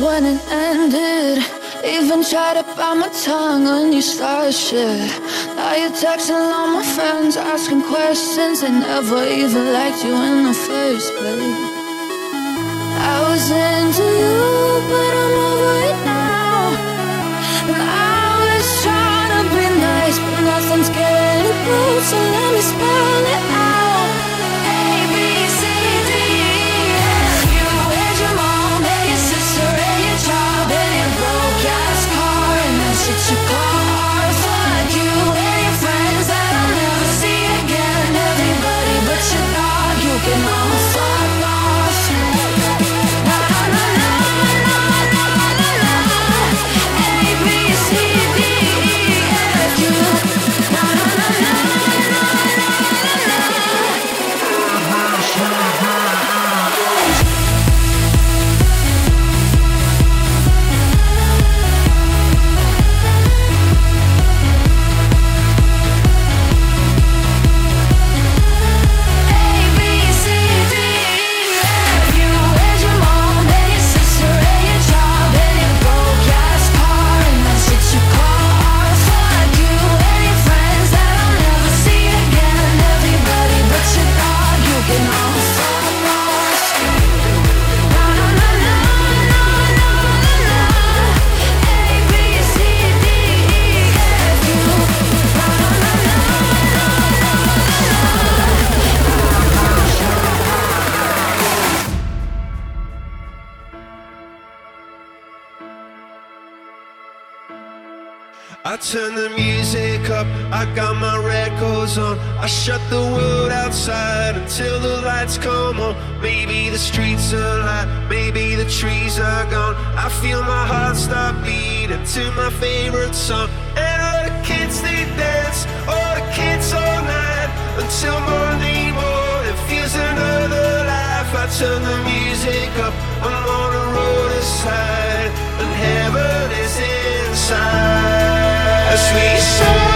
when it ended. Even tried to bite my tongue when you started shit. Now you're texting all my friends Asking questions. They never even liked you in the first place. I was into you, but I'm over it now. And I was trying to be nice But nothing's getting through, so let me spell it turn the music up, I got my records on. I shut the world outside until the lights come on. Maybe the streets are light, maybe the trees are gone. I feel my heart stop beating to my favorite song. And all the kids they dance, all the kids all night until morning morning feels another life. I turn the music up, I'm on a road aside, and heaven is inside a sweet song.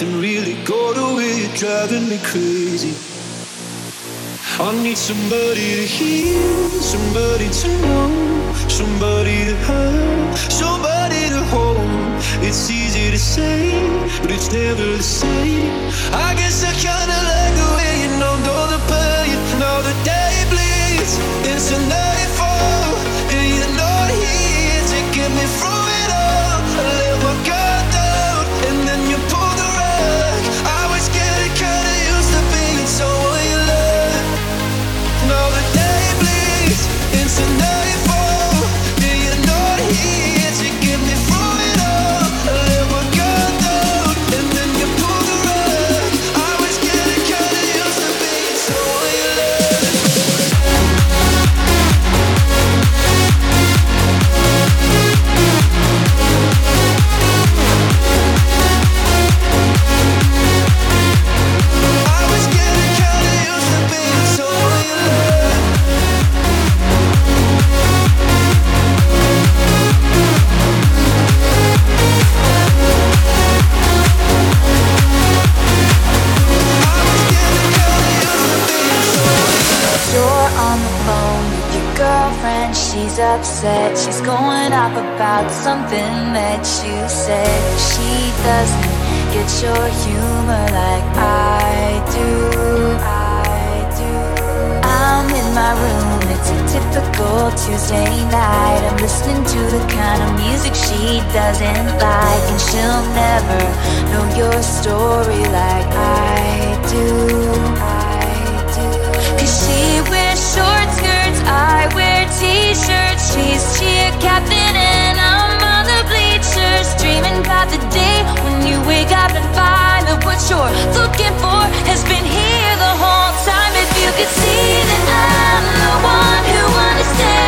Nothing really got away, driving me crazy. I need somebody to hear, somebody to know, somebody to have, somebody to hold. It's easy to say, but it's never the same. I guess I kinda like the way you know, know the pain, now the day bleeds into nightfall, girlfriend. She's upset. She's going off about something that you said. She doesn't get your humor like I do. I do. I'm in my room. It's a typical Tuesday night. I'm listening to the kind of music she doesn't like, and she'll never know your story like I do. I do. Cause she wears short skirts, I wear t-shirts She's cheer captain and I'm on the bleachers Dreaming about the day when you wake up and find that what you're looking for Has been here the whole time. If you could see that I'm the one who understands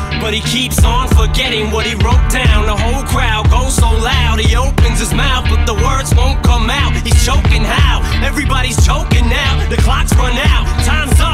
but he keeps on forgetting what he wrote down. The whole crowd goes so loud, he opens his mouth, but the words won't come out. He's choking how? Everybody's choking now. The clock's run out, time's up.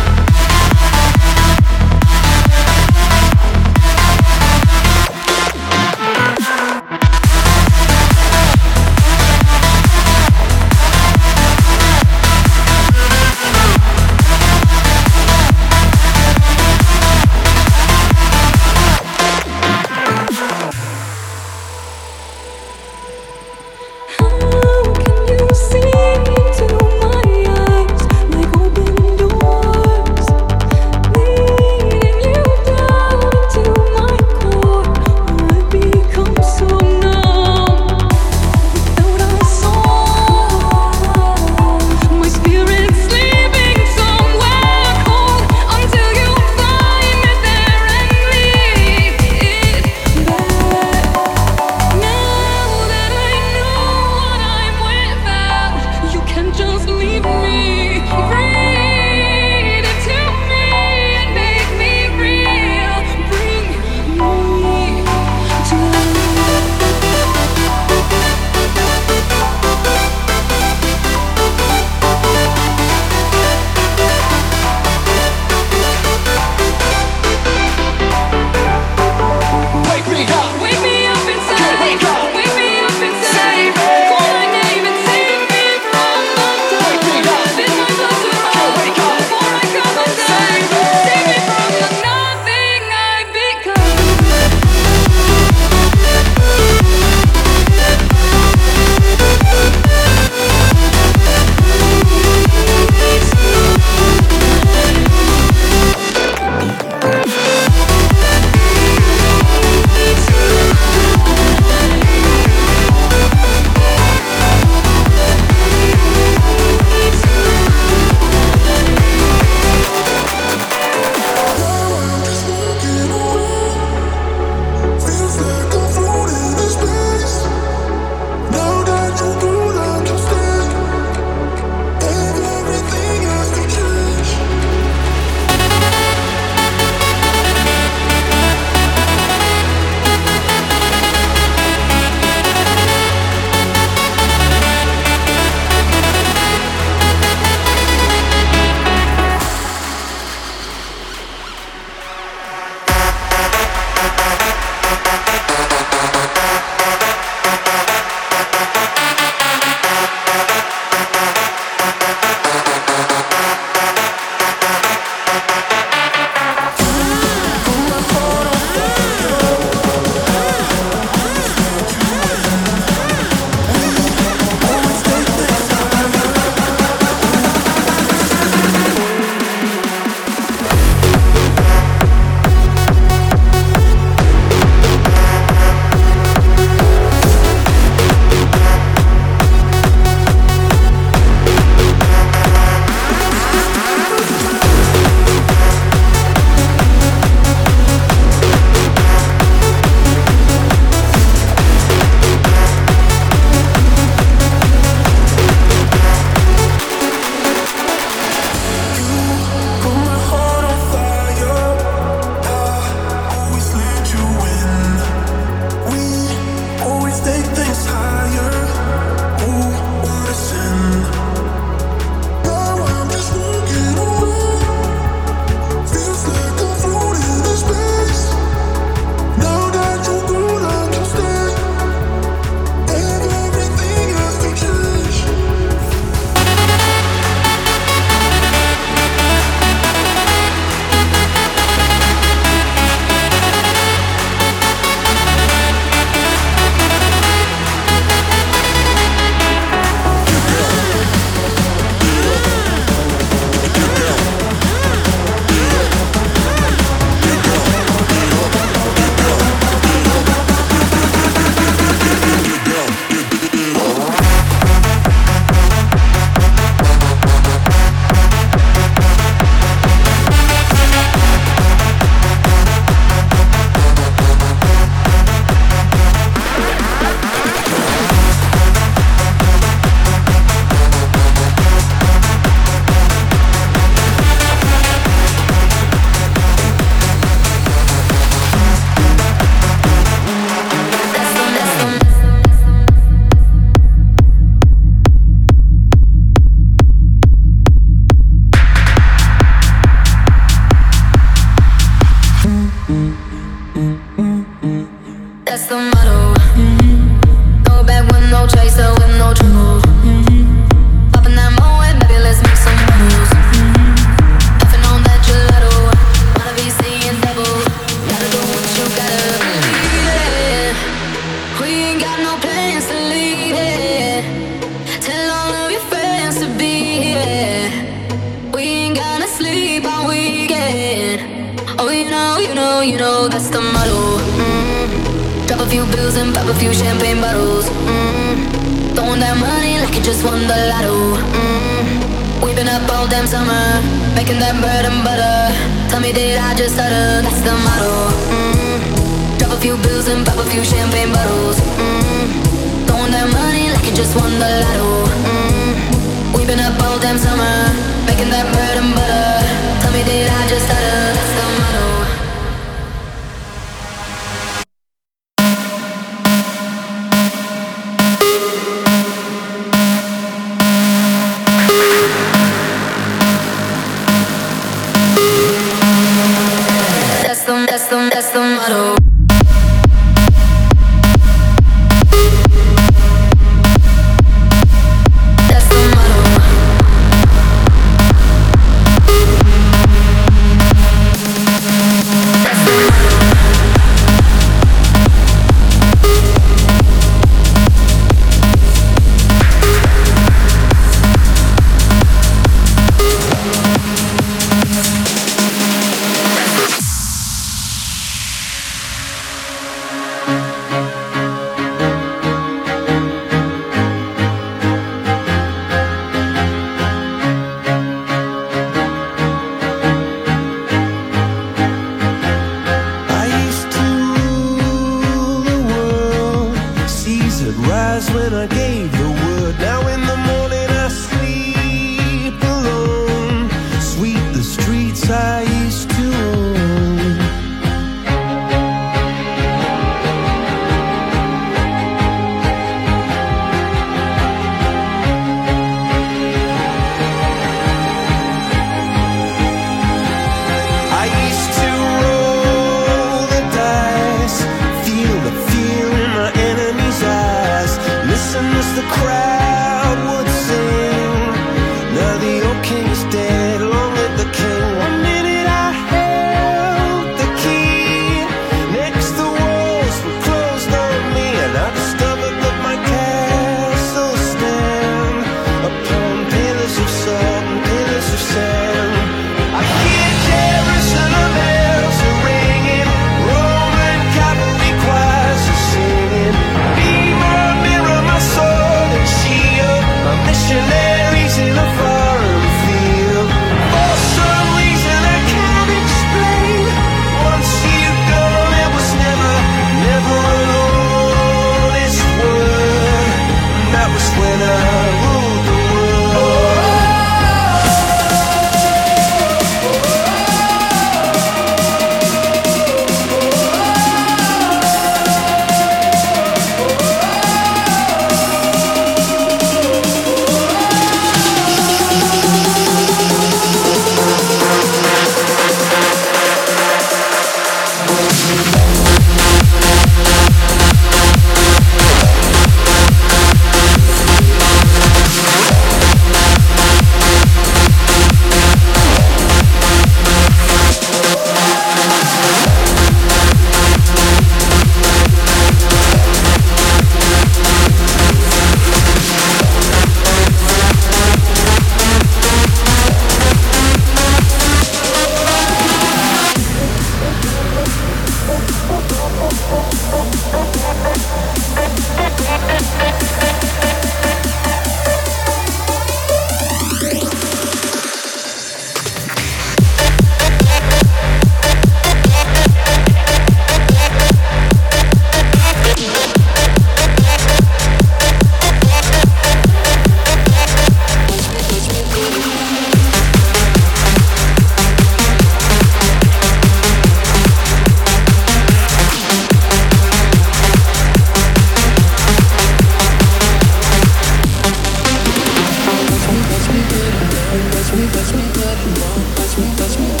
touch me, touch me, touch me.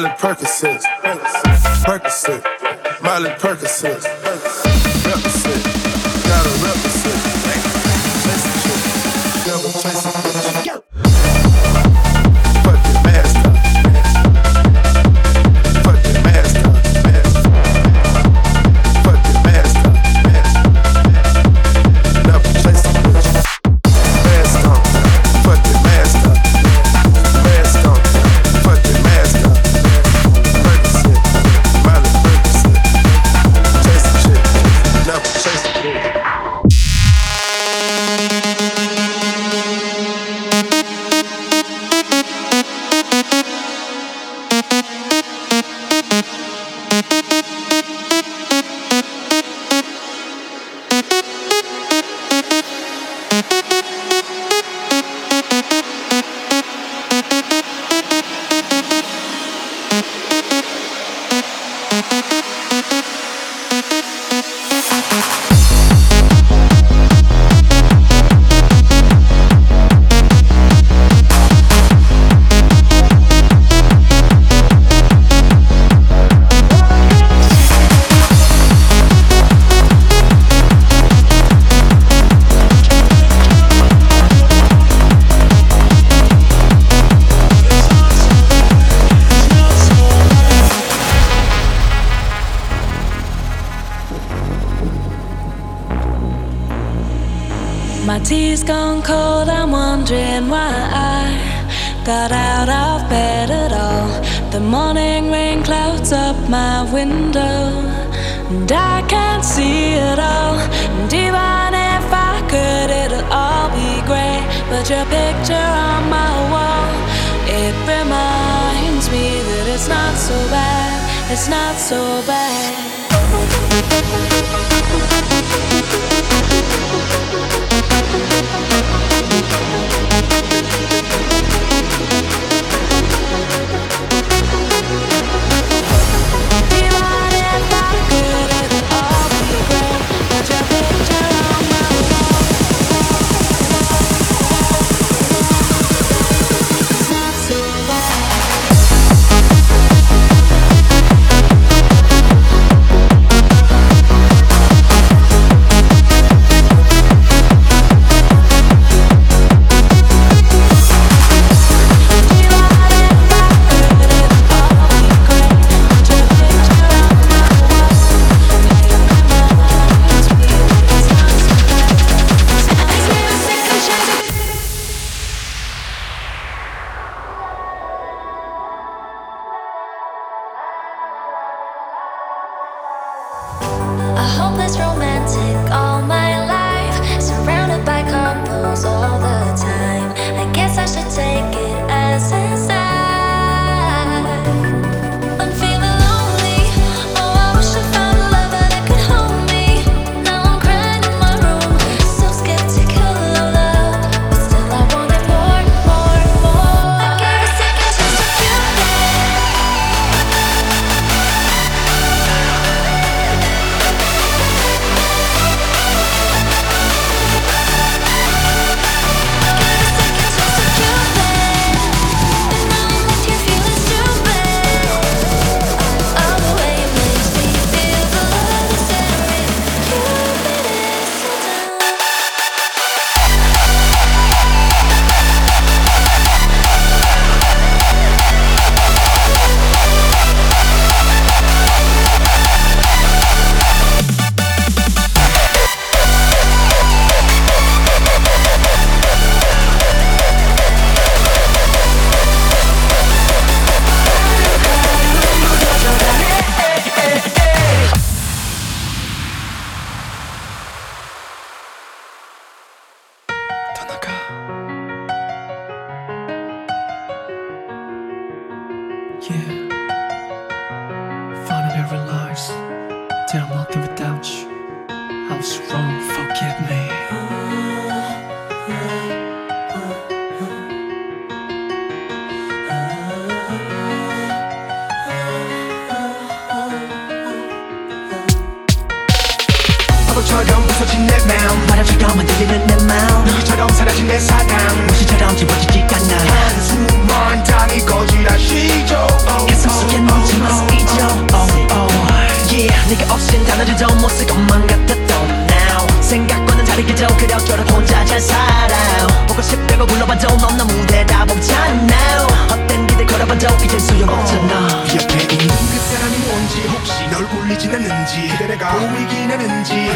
Molly Percocets, Percocet, Molly Percocets. My tea's gone cold, I'm wondering why I got out of bed at all. The morning rain clouds up my window, and I can't see it all. And even if I could, it'll all be grey. But your picture on my wall, it reminds me that it's not so bad, it's not so bad.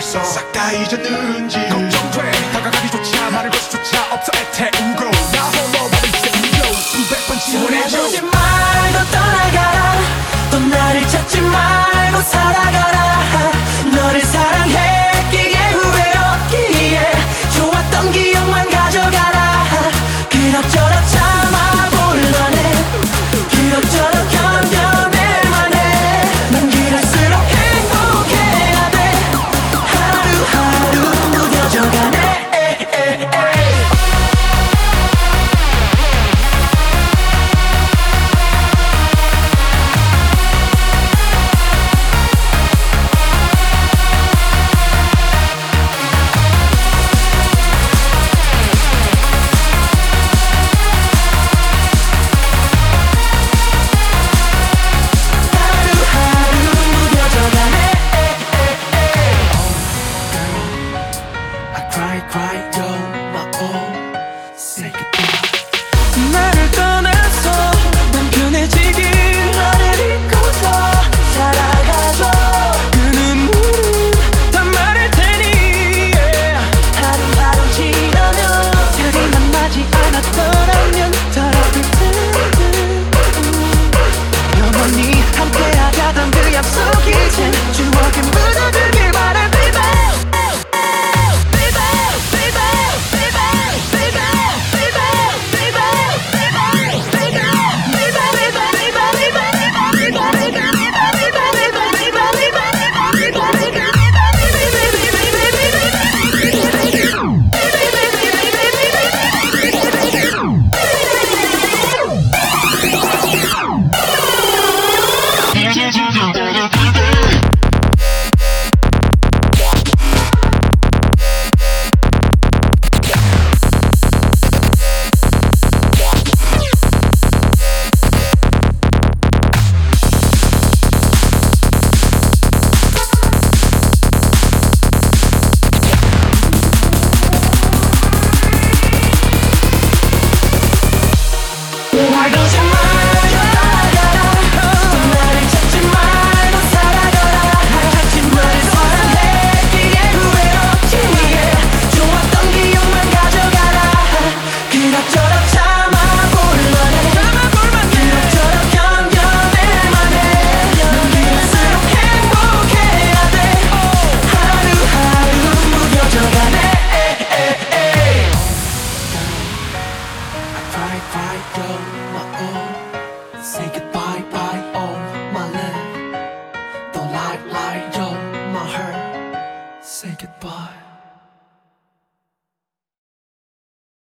벌써 싹 다 잊었는지